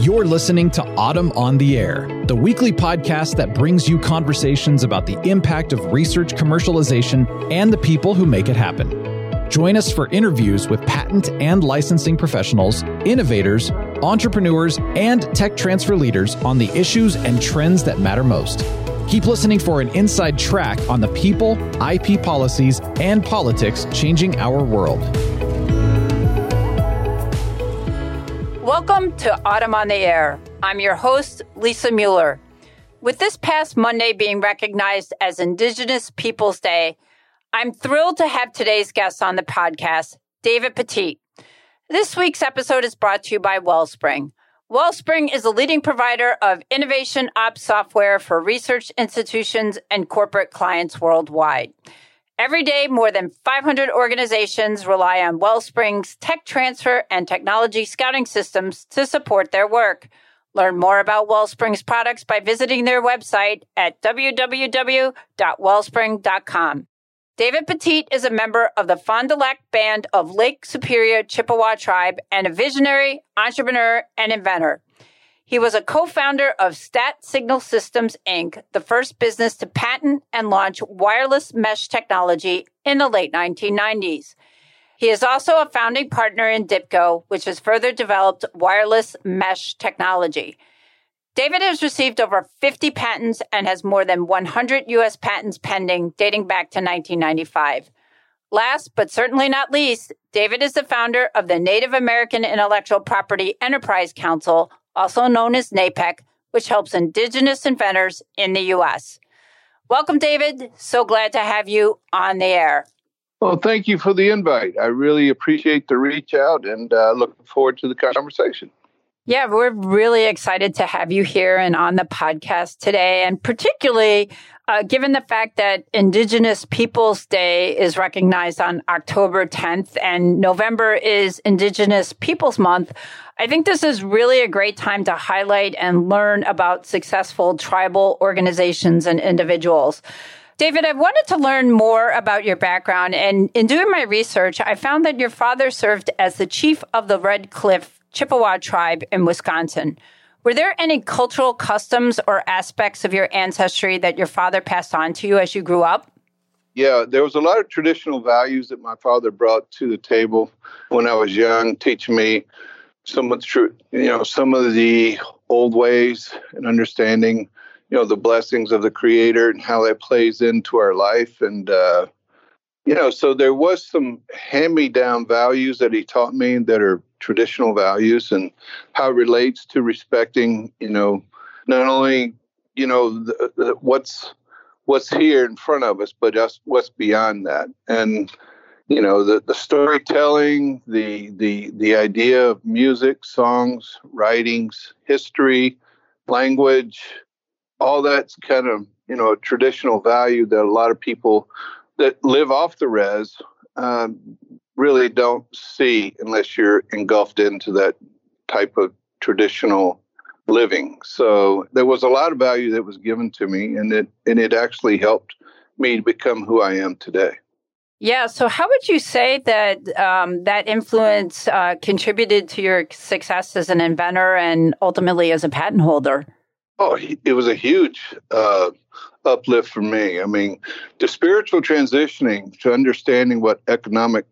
You're listening to AUTM on the Air, the weekly podcast that brings you conversations about the impact of research commercialization and the people who make it happen. Join us for interviews with patent and licensing professionals, innovators, entrepreneurs, and tech transfer leaders on the issues and trends that matter most. Keep listening for an inside track on the people, IP policies, and politics changing our world. Welcome to AUTM on the Air. I'm your host, Lisa Mueller. With this past Monday being recognized as Indigenous Peoples Day, I'm thrilled to have today's guest on the podcast, David Petite. This week's episode is brought to you by Wellspring. Wellspring is a leading provider of innovation ops software for research institutions and corporate clients worldwide. Every day, more than 500 organizations rely on Wellspring's tech transfer and technology scouting systems to support their work. Learn more about Wellspring's products by visiting their website at www.wellspring.com. David Petite is a member of the Fond du Lac Band of Lake Superior Chippewa Tribe and a visionary, entrepreneur, and inventor. He was a co-founder of Stat Signal Systems Inc., the first business to patent and launch wireless mesh technology in the late 1990s. He is also a founding partner in SIPCO, which has further developed wireless mesh technology. David has received over 50 patents and has more than 100 U.S. patents pending dating back to 1995. Last but certainly not least, David is the founder of the Native American Intellectual Property Enterprise Council, also known as NAPEC, which helps Indigenous inventors in the U.S. Welcome, David. So glad to have you on the air. Well, thank you for the invite. I really appreciate the reach out and uh, looking forward to the conversation. Yeah, we're really excited to have you here and on the podcast today. And particularly uh, given the fact that Indigenous Peoples Day is recognized on October 10th and November is Indigenous Peoples Month, I think this is really a great time to highlight and learn about successful tribal organizations and individuals. David, I wanted to learn more about your background. And in doing my research, I found that your father served as the chief of the Red Cliff Chippewa tribe in Wisconsin. Were there any cultural customs or aspects of your ancestry that your father passed on to you as you grew up? Yeah, there was a lot of traditional values that my father brought to the table when I was young, teaching me some of the, you know, some of the old ways and understanding, you know, the blessings of the Creator and how that plays into our life. And uh, you know, so there was some hand-me-down values that he taught me that are traditional values and how it relates to respecting, you know, not only, you know, the, the, what's what's here in front of us, but us what's beyond that. And you know, the, the storytelling, the the the idea of music, songs, writings, history, language, all that's kind of, you know, a traditional value that a lot of people that live off the res um, really don't see unless you're engulfed into that type of traditional living. So there was a lot of value that was given to me, and it and it actually helped me to become who I am today. Yeah. So, how would you say that um, that influence uh, contributed to your success as an inventor and ultimately as a patent holder? Oh, it was a huge uh, uplift for me. I mean, the spiritual transitioning to understanding what economic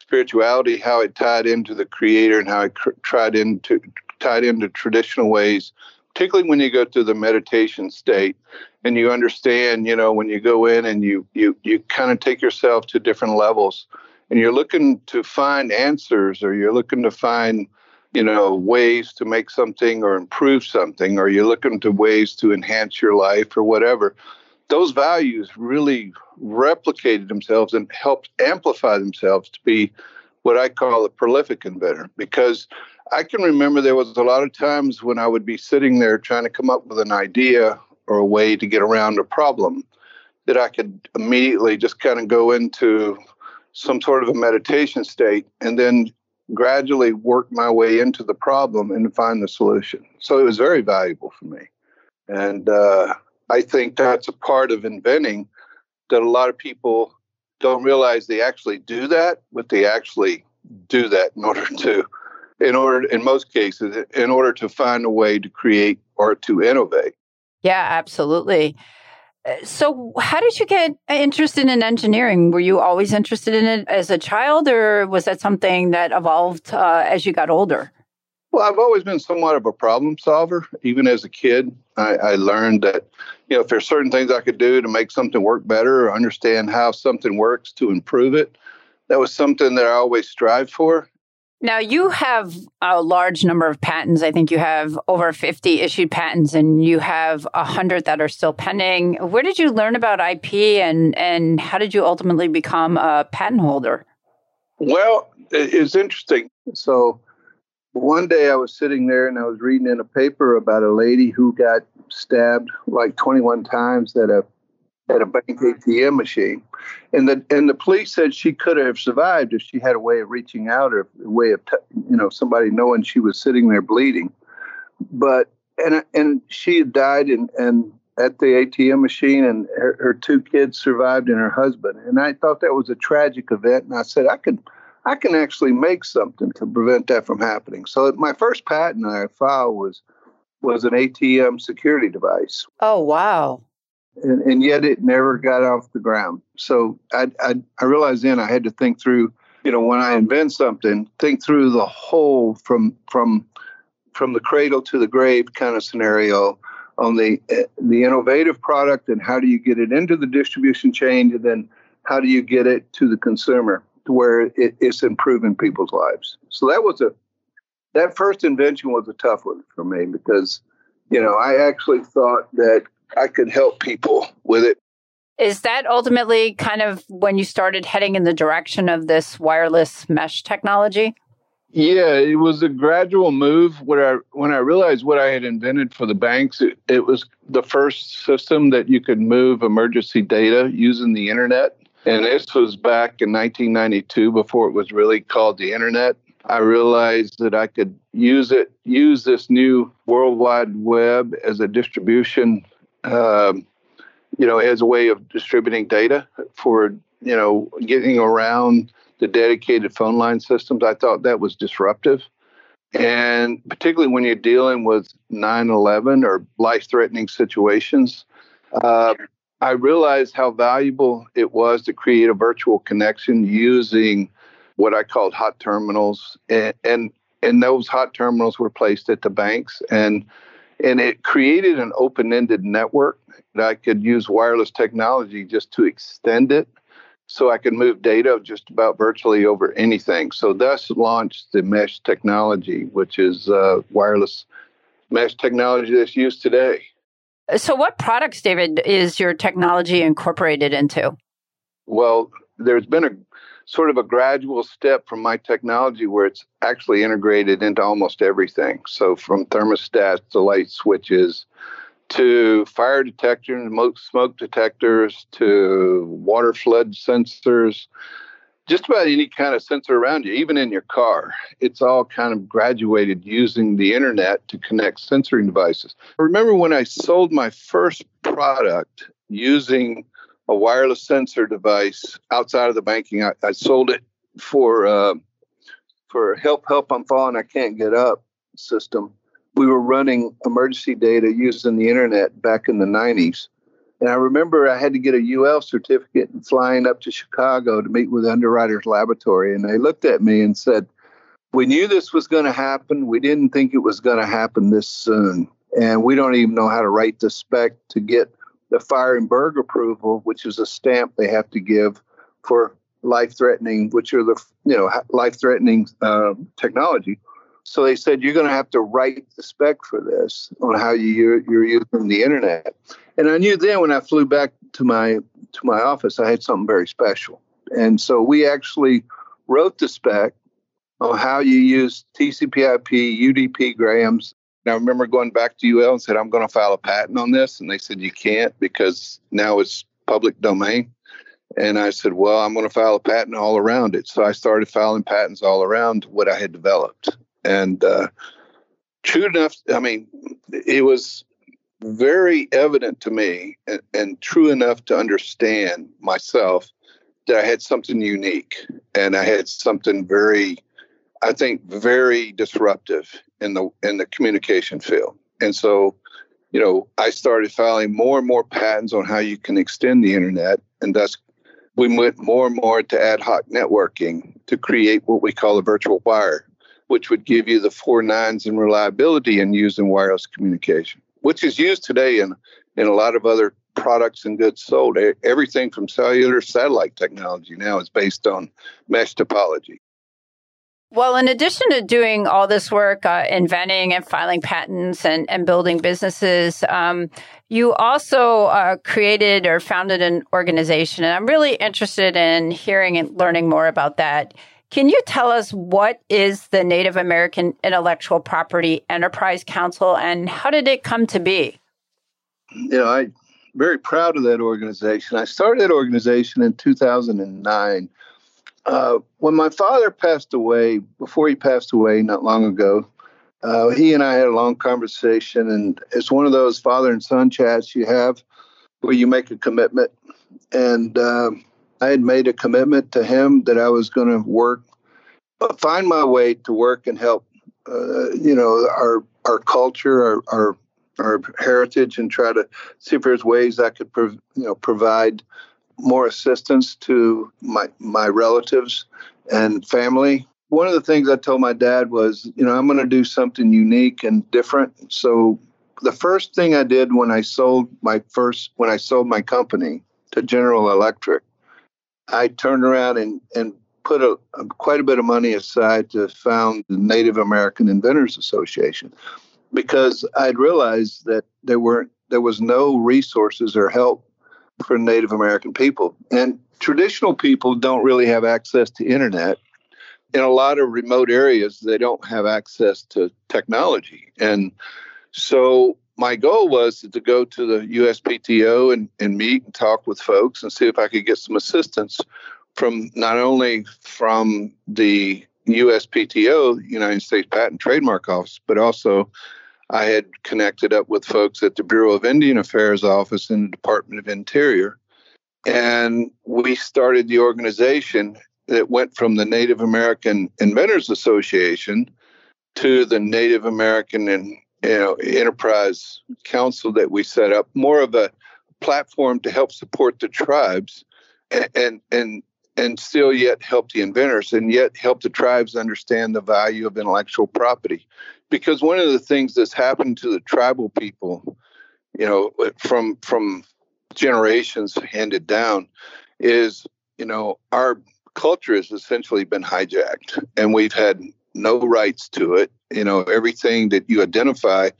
spirituality, how it tied into the creator and how it cr- tried into tied into traditional ways, particularly when you go through the meditation state and you understand, you know, when you go in and you you you kind of take yourself to different levels and you're looking to find answers or you're looking to find you know, ways to make something or improve something, or you're looking to ways to enhance your life or whatever, those values really replicated themselves and helped amplify themselves to be what I call a prolific inventor. Because I can remember there was a lot of times when I would be sitting there trying to come up with an idea or a way to get around a problem that I could immediately just kind of go into some sort of a meditation state and then gradually work my way into the problem and find the solution. So it was very valuable for me. And uh, I think that's a part of inventing that a lot of people don't realize they actually do that, but they actually do that in order to in order, in most cases, in order to find a way to create or to innovate. Yeah, absolutely. Uh, so, how did you get interested in engineering? Were you always interested in it as a child, or was that something that evolved uh, as you got older? Well, I've always been somewhat of a problem solver. Even as a kid, I, I, learned that you know if there's certain things I could do to make something work better or understand how something works to improve it, that was something that I always strived for. Now, you have a large number of patents. I think you have over 50 issued patents and you have 100 that are still pending. Where did you learn about IP and, and how did you ultimately become a patent holder? Well, it's interesting. So, one day I was sitting there and I was reading in a paper about a lady who got stabbed like 21 times at a at a bank ATM machine, and the and the police said she could have survived if she had a way of reaching out or a way of t- you know somebody knowing she was sitting there bleeding, but and and she had died and and at the ATM machine, and her, her two kids survived and her husband, and I thought that was a tragic event, and I said I could. I can actually make something to prevent that from happening. So my first patent I filed was was an ATM security device. Oh wow! and, and yet it never got off the ground. So I, I, I realized then I had to think through, you know, when I invent something, think through the whole from from from the cradle to the grave kind of scenario on the eh, the innovative product and how do you get it into the distribution chain and then how do you get it to the consumer to where it, it's improving people's lives. So that was a that first invention was a tough one for me because you know I actually thought that I could help people with it. Is that ultimately kind of when you started heading in the direction of this wireless mesh technology? Yeah, it was a gradual move. When I when I realized what I had invented for the banks, it, it was the first system that you could move emergency data using the internet. And this was back in 1992 before it was really called the internet. I realized that I could use it, use this new World Wide Web as a distribution um, you know, as a way of distributing data for, you know, getting around the dedicated phone line systems. I thought that was disruptive. And particularly when you're dealing with 9 11 or life threatening situations, uh, I realized how valuable it was to create a virtual connection using what I called hot terminals. And, and, and those hot terminals were placed at the banks. And and it created an open-ended network that I could use wireless technology just to extend it so I could move data just about virtually over anything. So thus launched the mesh technology, which is uh, wireless mesh technology that's used today. So what products, David, is your technology incorporated into? Well, there's been a sort of a gradual step from my technology where it's actually integrated into almost everything. So from thermostats to light switches to fire detectors, smoke detectors to water flood sensors, just about any kind of sensor around you, even in your car. It's all kind of graduated using the internet to connect sensoring devices. I remember when I sold my first product using a wireless sensor device outside of the banking. I, I sold it for uh, for help help I'm falling I can't get up system. We were running emergency data using the internet back in the 90s. And I remember I had to get a UL certificate and flying up to Chicago to meet with Underwriters Laboratory. And they looked at me and said, We knew this was going to happen. We didn't think it was going to happen this soon. And we don't even know how to write the spec to get the fire and burg approval, which is a stamp they have to give for life-threatening, which are the you know life-threatening uh, technology. So they said you're going to have to write the spec for this on how you you're using the internet. And I knew then when I flew back to my to my office, I had something very special. And so we actually wrote the spec on how you use TCP/IP, UDP grams, and I remember going back to UL and said, I'm going to file a patent on this. And they said, You can't because now it's public domain. And I said, Well, I'm going to file a patent all around it. So I started filing patents all around what I had developed. And uh, true enough, I mean, it was very evident to me and, and true enough to understand myself that I had something unique and I had something very I think, very disruptive in the in the communication field. And so, you know, I started filing more and more patents on how you can extend the internet, and thus we went more and more to ad hoc networking to create what we call a virtual wire, which would give you the four nines in reliability in wireless communication, which is used today in in a lot of other products and goods sold. Everything from cellular satellite technology now is based on mesh topology. Well, in addition to doing all this work, uh, inventing and filing patents and, and building businesses, um, you also uh, created or founded an organization. And I'm really interested in hearing and learning more about that. Can you tell us what is the Native American Intellectual Property Enterprise Council and how did it come to be? You know, I'm very proud of that organization. I started that organization in 2009 uh, when my father passed away, before he passed away not long ago, uh, he and I had a long conversation, and it's one of those father and son chats you have where you make a commitment. And uh, I had made a commitment to him that I was going to work, find my way to work and help, uh, you know, our our culture, our, our our heritage, and try to see if there's ways I could, prov- you know, provide more assistance to my my relatives and family. One of the things I told my dad was, you know, I'm going to do something unique and different. So the first thing I did when I sold my first when I sold my company to General Electric, I turned around and and put a, a, quite a bit of money aside to found the Native American Inventors Association because I'd realized that there weren't there was no resources or help for Native American people. And traditional people don't really have access to internet. In a lot of remote areas, they don't have access to technology. And so my goal was to go to the USPTO and, and meet and talk with folks and see if I could get some assistance from not only from the USPTO, United States Patent Trademark Office, but also I had connected up with folks at the Bureau of Indian Affairs office in the Department of Interior. And we started the organization that went from the Native American Inventors Association to the Native American and you know, Enterprise Council that we set up, more of a platform to help support the tribes and, and, and and still yet help the inventors and yet help the tribes understand the value of intellectual property because one of the things that's happened to the tribal people, you know, from from generations handed down, is you know our culture has essentially been hijacked, and we've had no rights to it. You know, everything that you identify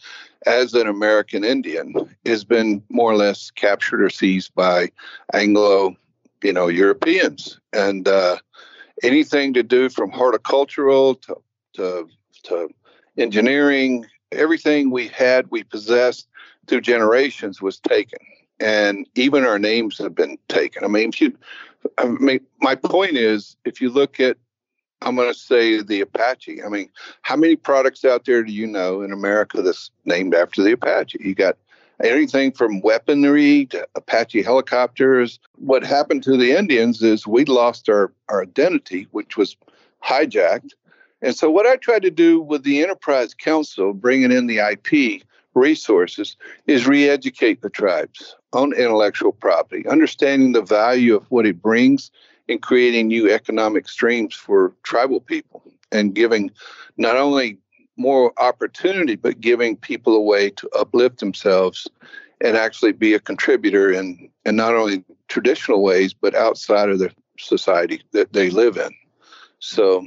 as an American Indian has been more or less captured or seized by Anglo, you know, Europeans, and uh, anything to do from horticultural to to, to engineering, everything we had, we possessed through generations was taken. And even our names have been taken. I mean, if you, I mean, my point is, if you look at, I'm going to say the Apache. I mean, how many products out there do you know in America that's named after the Apache? You got anything from weaponry to Apache helicopters. What happened to the Indians is we lost our, our identity, which was hijacked and so, what I try to do with the Enterprise Council, bringing in the IP resources, is re educate the tribes on intellectual property, understanding the value of what it brings in creating new economic streams for tribal people and giving not only more opportunity, but giving people a way to uplift themselves and actually be a contributor in, in not only traditional ways, but outside of the society that they live in. So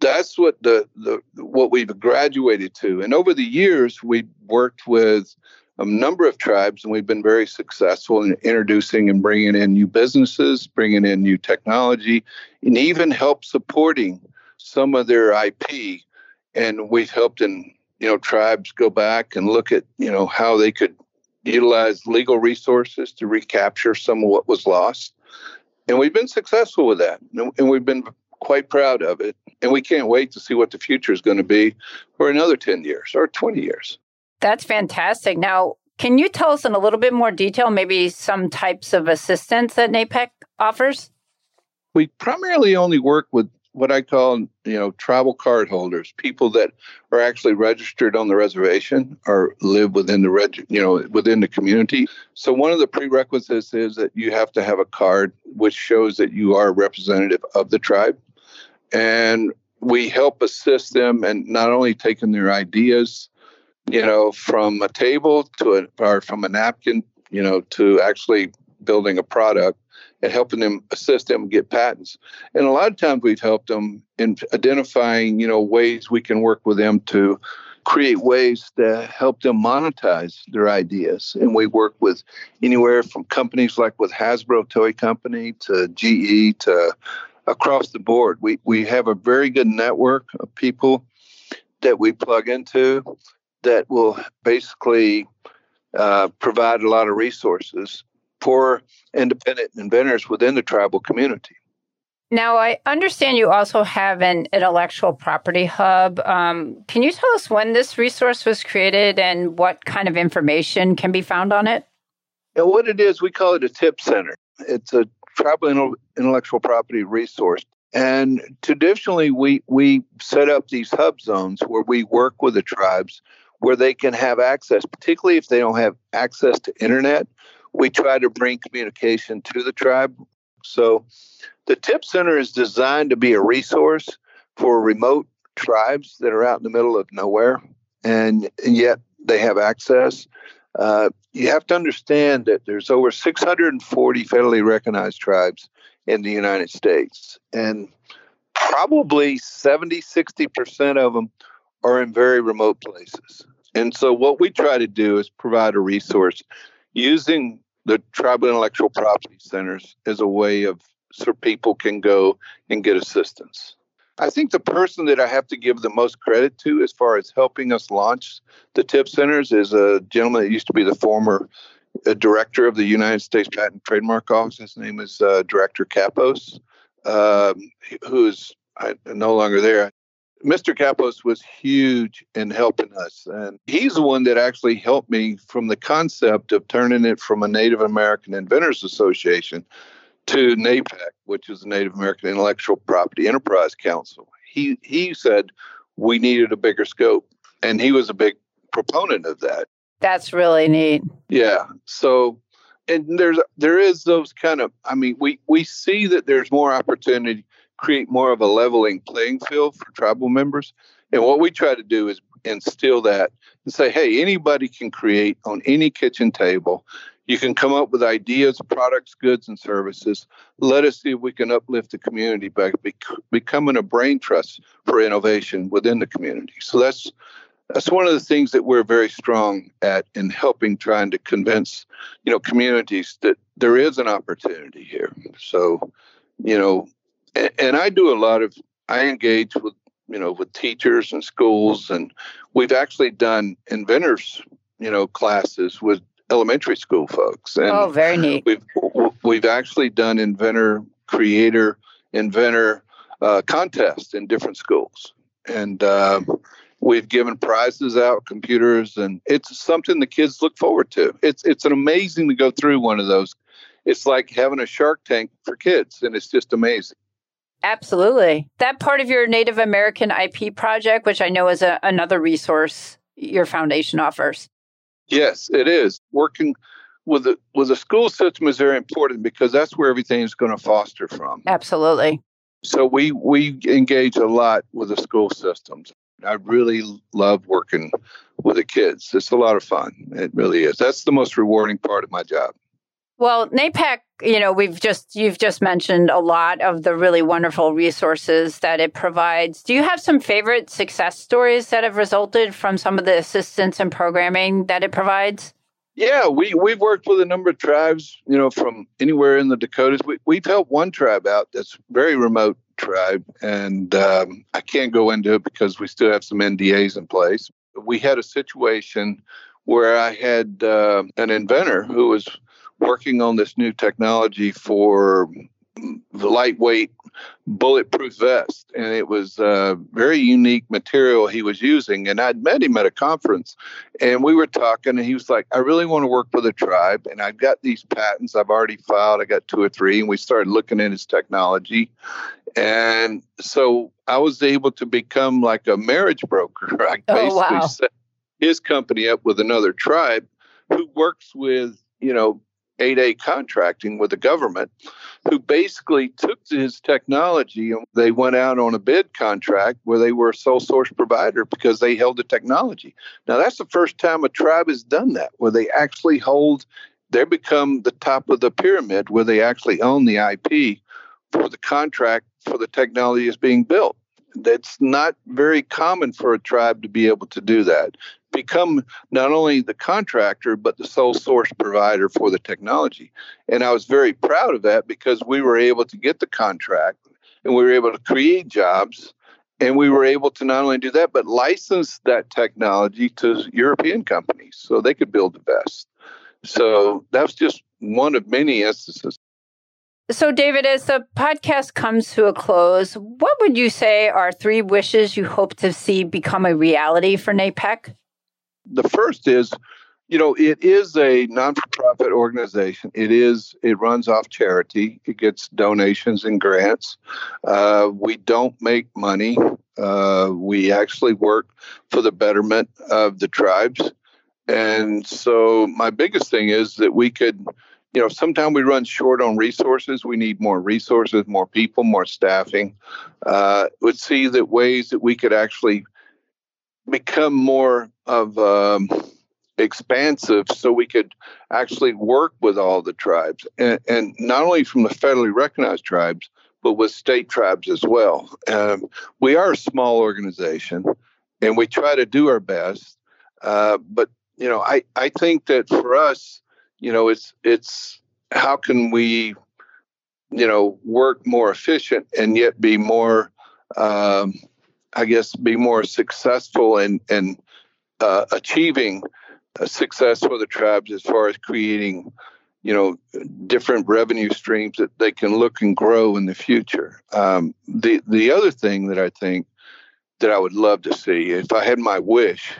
that's what the, the what we've graduated to. And over the years, we've worked with a number of tribes, and we've been very successful in introducing and bringing in new businesses, bringing in new technology, and even help supporting some of their IP. And we've helped in you know tribes go back and look at you know how they could utilize legal resources to recapture some of what was lost. And we've been successful with that, and we've been quite proud of it. And we can't wait to see what the future is going to be for another 10 years or 20 years. That's fantastic. Now, can you tell us in a little bit more detail, maybe some types of assistance that NAPEC offers? We primarily only work with what I call, you know, tribal card holders, people that are actually registered on the reservation or live within the reg, you know, within the community. So one of the prerequisites is that you have to have a card which shows that you are a representative of the tribe. And we help assist them and not only taking their ideas, you know, from a table to a or from a napkin, you know, to actually building a product and helping them assist them get patents. And a lot of times we've helped them in identifying, you know, ways we can work with them to create ways to help them monetize their ideas. And we work with anywhere from companies like with Hasbro Toy Company to GE to across the board. We we have a very good network of people that we plug into that will basically uh, provide a lot of resources for independent inventors within the tribal community. Now, I understand you also have an intellectual property hub. Um, can you tell us when this resource was created and what kind of information can be found on it? And what it is, we call it a tip center. It's a tribal intellectual property resource. And traditionally, we, we set up these hub zones where we work with the tribes where they can have access, particularly if they don't have access to internet we try to bring communication to the tribe. So the tip center is designed to be a resource for remote tribes that are out in the middle of nowhere and, yet they have access. Uh, you have to understand that there's over 640 federally recognized tribes in the United States, and probably 70, 60% of them are in very remote places. And so, what we try to do is provide a resource using the tribal intellectual property centers as a way of so people can go and get assistance. I think the person that I have to give the most credit to as far as helping us launch the tip centers is a gentleman that used to be the former uh, director of the United States Patent Trademark Office. His name is uh, Director Kappos, um, who is no longer there. Mr. Kappos was huge in helping us. And he's the one that actually helped me from the concept of turning it from a Native American Inventors Association to NAPAC, which is the Native American Intellectual Property Enterprise Council. He he said we needed a bigger scope. And he was a big proponent of that. That's really neat. Yeah. So and there's there is those kind of I mean we we see that there's more opportunity create more of a leveling playing field for tribal members. And what we try to do is instill that and say, hey, anybody can create on any kitchen table. You can come up with ideas, products, goods, and services. Let us see if we can uplift the community by bec- becoming a brain trust for innovation within the community. So that's that's one of the things that we're very strong at in helping trying to convince you know communities that there is an opportunity here. So you know and I do a lot of I engage with you know with teachers and schools, and we've actually done inventors you know classes with elementary school folks. And oh, very neat. We've we've actually done inventor, creator, inventor uh, contests in different schools, and uh, we've given prizes out, computers, and it's something the kids look forward to. It's it's an amazing to go through one of those. It's like having a Shark Tank for kids, and it's just amazing. Absolutely. That part of your Native American IP project, which I know is a, another resource your foundation offers. Yes, it is. Working with the with the school system is very important because that's where everything is going to foster from. Absolutely. So we we engage a lot with the school systems. I really love working with the kids. It's a lot of fun. It really is. That's the most rewarding part of my job. Well, NAPAC, you know, we've just you've just mentioned a lot of the really wonderful resources that it provides. Do you have some favorite success stories that have resulted from some of the assistance and programming that it provides? Yeah, we we've worked with a number of tribes, you know, from anywhere in the Dakotas. We, we've helped one tribe out that's very remote tribe, and um, I can't go into it because we still have some NDAs in place. We had a situation where I had uh, an inventor who was working on this new technology for the lightweight bulletproof vest, and it was a very unique material he was using. And I'd met him at a conference, and we were talking, and he was like, "I really want to work for the tribe, and I've got these patents I've already filed. I got two or three, and we started looking at his technology, and so I was able to become like a marriage broker. I Oh, basically wow. set his company up with another tribe who works with you know 8A contracting with the government, who basically took his technology and they went out on a bid contract where they were a sole source provider because they held the technology. Now, that's the first time a tribe has done that, where they actually hold, they become the top of the pyramid, where they actually own the IP for the contract for the technology that's being built. That's not very common for a tribe to be able to do that become not only the contractor but the sole source provider for the technology. And i was very proud of that because we were able to get the contract and we were able to create jobs and we were able to not only do that but license that technology to european companies so they could build the best. So that's just one of many instances. So, David, as the podcast comes to a close, what would you say are three wishes you hope to see become a reality for NAPEC? The first is you know it is a non-for-profit organization. It is it runs off charity. It gets donations and grants. Uh, we don't make money. Uh, we actually work for the betterment of the tribes. And so my biggest thing is that we could you know sometimes we run short on resources we need more resources more people more staffing uh, would see that ways that we could actually become more of um, expansive so we could actually work with all the tribes. And, and not only from the federally recognized tribes but with state tribes as well. Um, we are a small organization and we try to do our best. Uh, but you know I, I think that for us you know it's it's how can we you know work more efficient and yet be more um, I guess be more successful and and uh, achieving success for the tribes as far as creating, you know, different revenue streams that they can look and grow in the future. Um, the the other thing that I think that I would love to see, if I had my wish,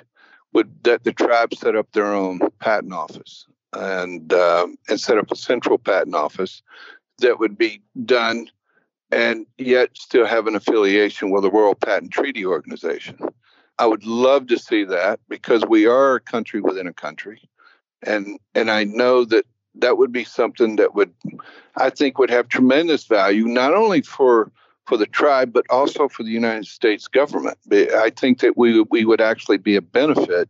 would that the tribes set up their own patent office and um, and set up a central patent office that would be done and yet still have an affiliation with the World Patent Treaty Organization. I would love to see that because we are a country within a country, and and I know that that would be something that would, I think, would have tremendous value not only for for the tribe but also for the United States government. I think that we we would actually be a benefit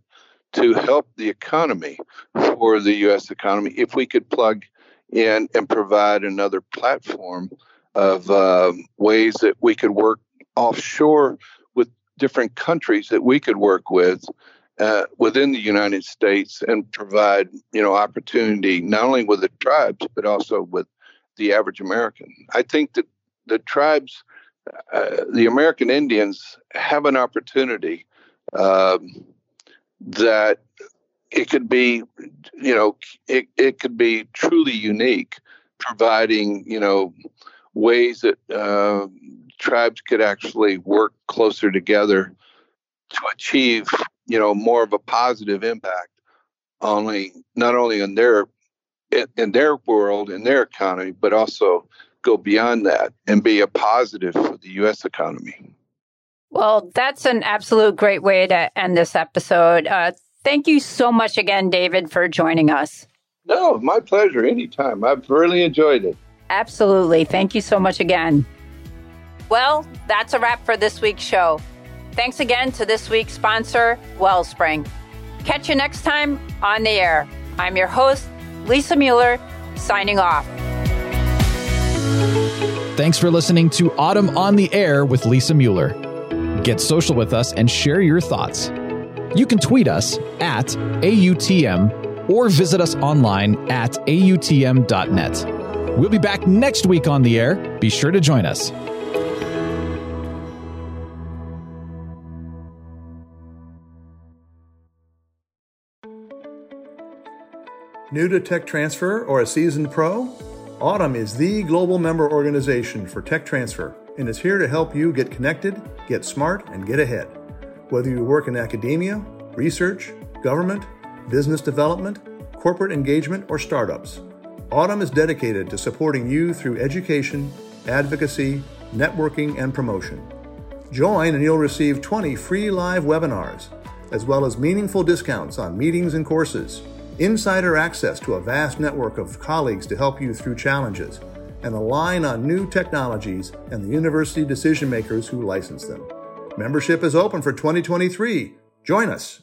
to help the economy for the U.S. economy if we could plug in and provide another platform of uh, ways that we could work offshore different countries that we could work with uh, within the United States and provide, you know, opportunity not only with the tribes but also with the average American. I think that the tribes, uh, the American Indians, have an opportunity um, that it could be, you know, it, it could be truly unique, providing, you know, ways that uh, tribes could actually work closer together to achieve, you know, more of a positive impact only not only in their in, their world in their economy, but also go beyond that and be a positive for the U.S. economy. Well, that's an absolute great way to end this episode. Uh, thank you so much again, David, for joining us. No, my pleasure. Anytime. I've really enjoyed it. Absolutely. Thank you so much again. Well, that's a wrap for this week's show. Thanks again to this week's sponsor, Wellspring. Catch you next time on the air. I'm your host, Lisa Mueller, signing off. Thanks for listening to AUTM on the Air with Lisa Mueller. Get social with us and share your thoughts. You can tweet us at AUTM or visit us online at AUTM.net. We'll be back next week on the air. Be sure to join us. New to tech transfer or a seasoned pro? AUTM is the global member organization for tech transfer and is here to help you get connected, get smart, and get ahead. Whether you work in academia, research, government, business development, corporate engagement, or startups, AUTM is dedicated to supporting you through education, advocacy, networking, and promotion. Join and you'll receive 20 free live webinars, as well as meaningful discounts on meetings and courses, insider access to a vast network of colleagues to help you through challenges, and align on new technologies and the university decision makers who license them. Membership is open for 2023. Join us.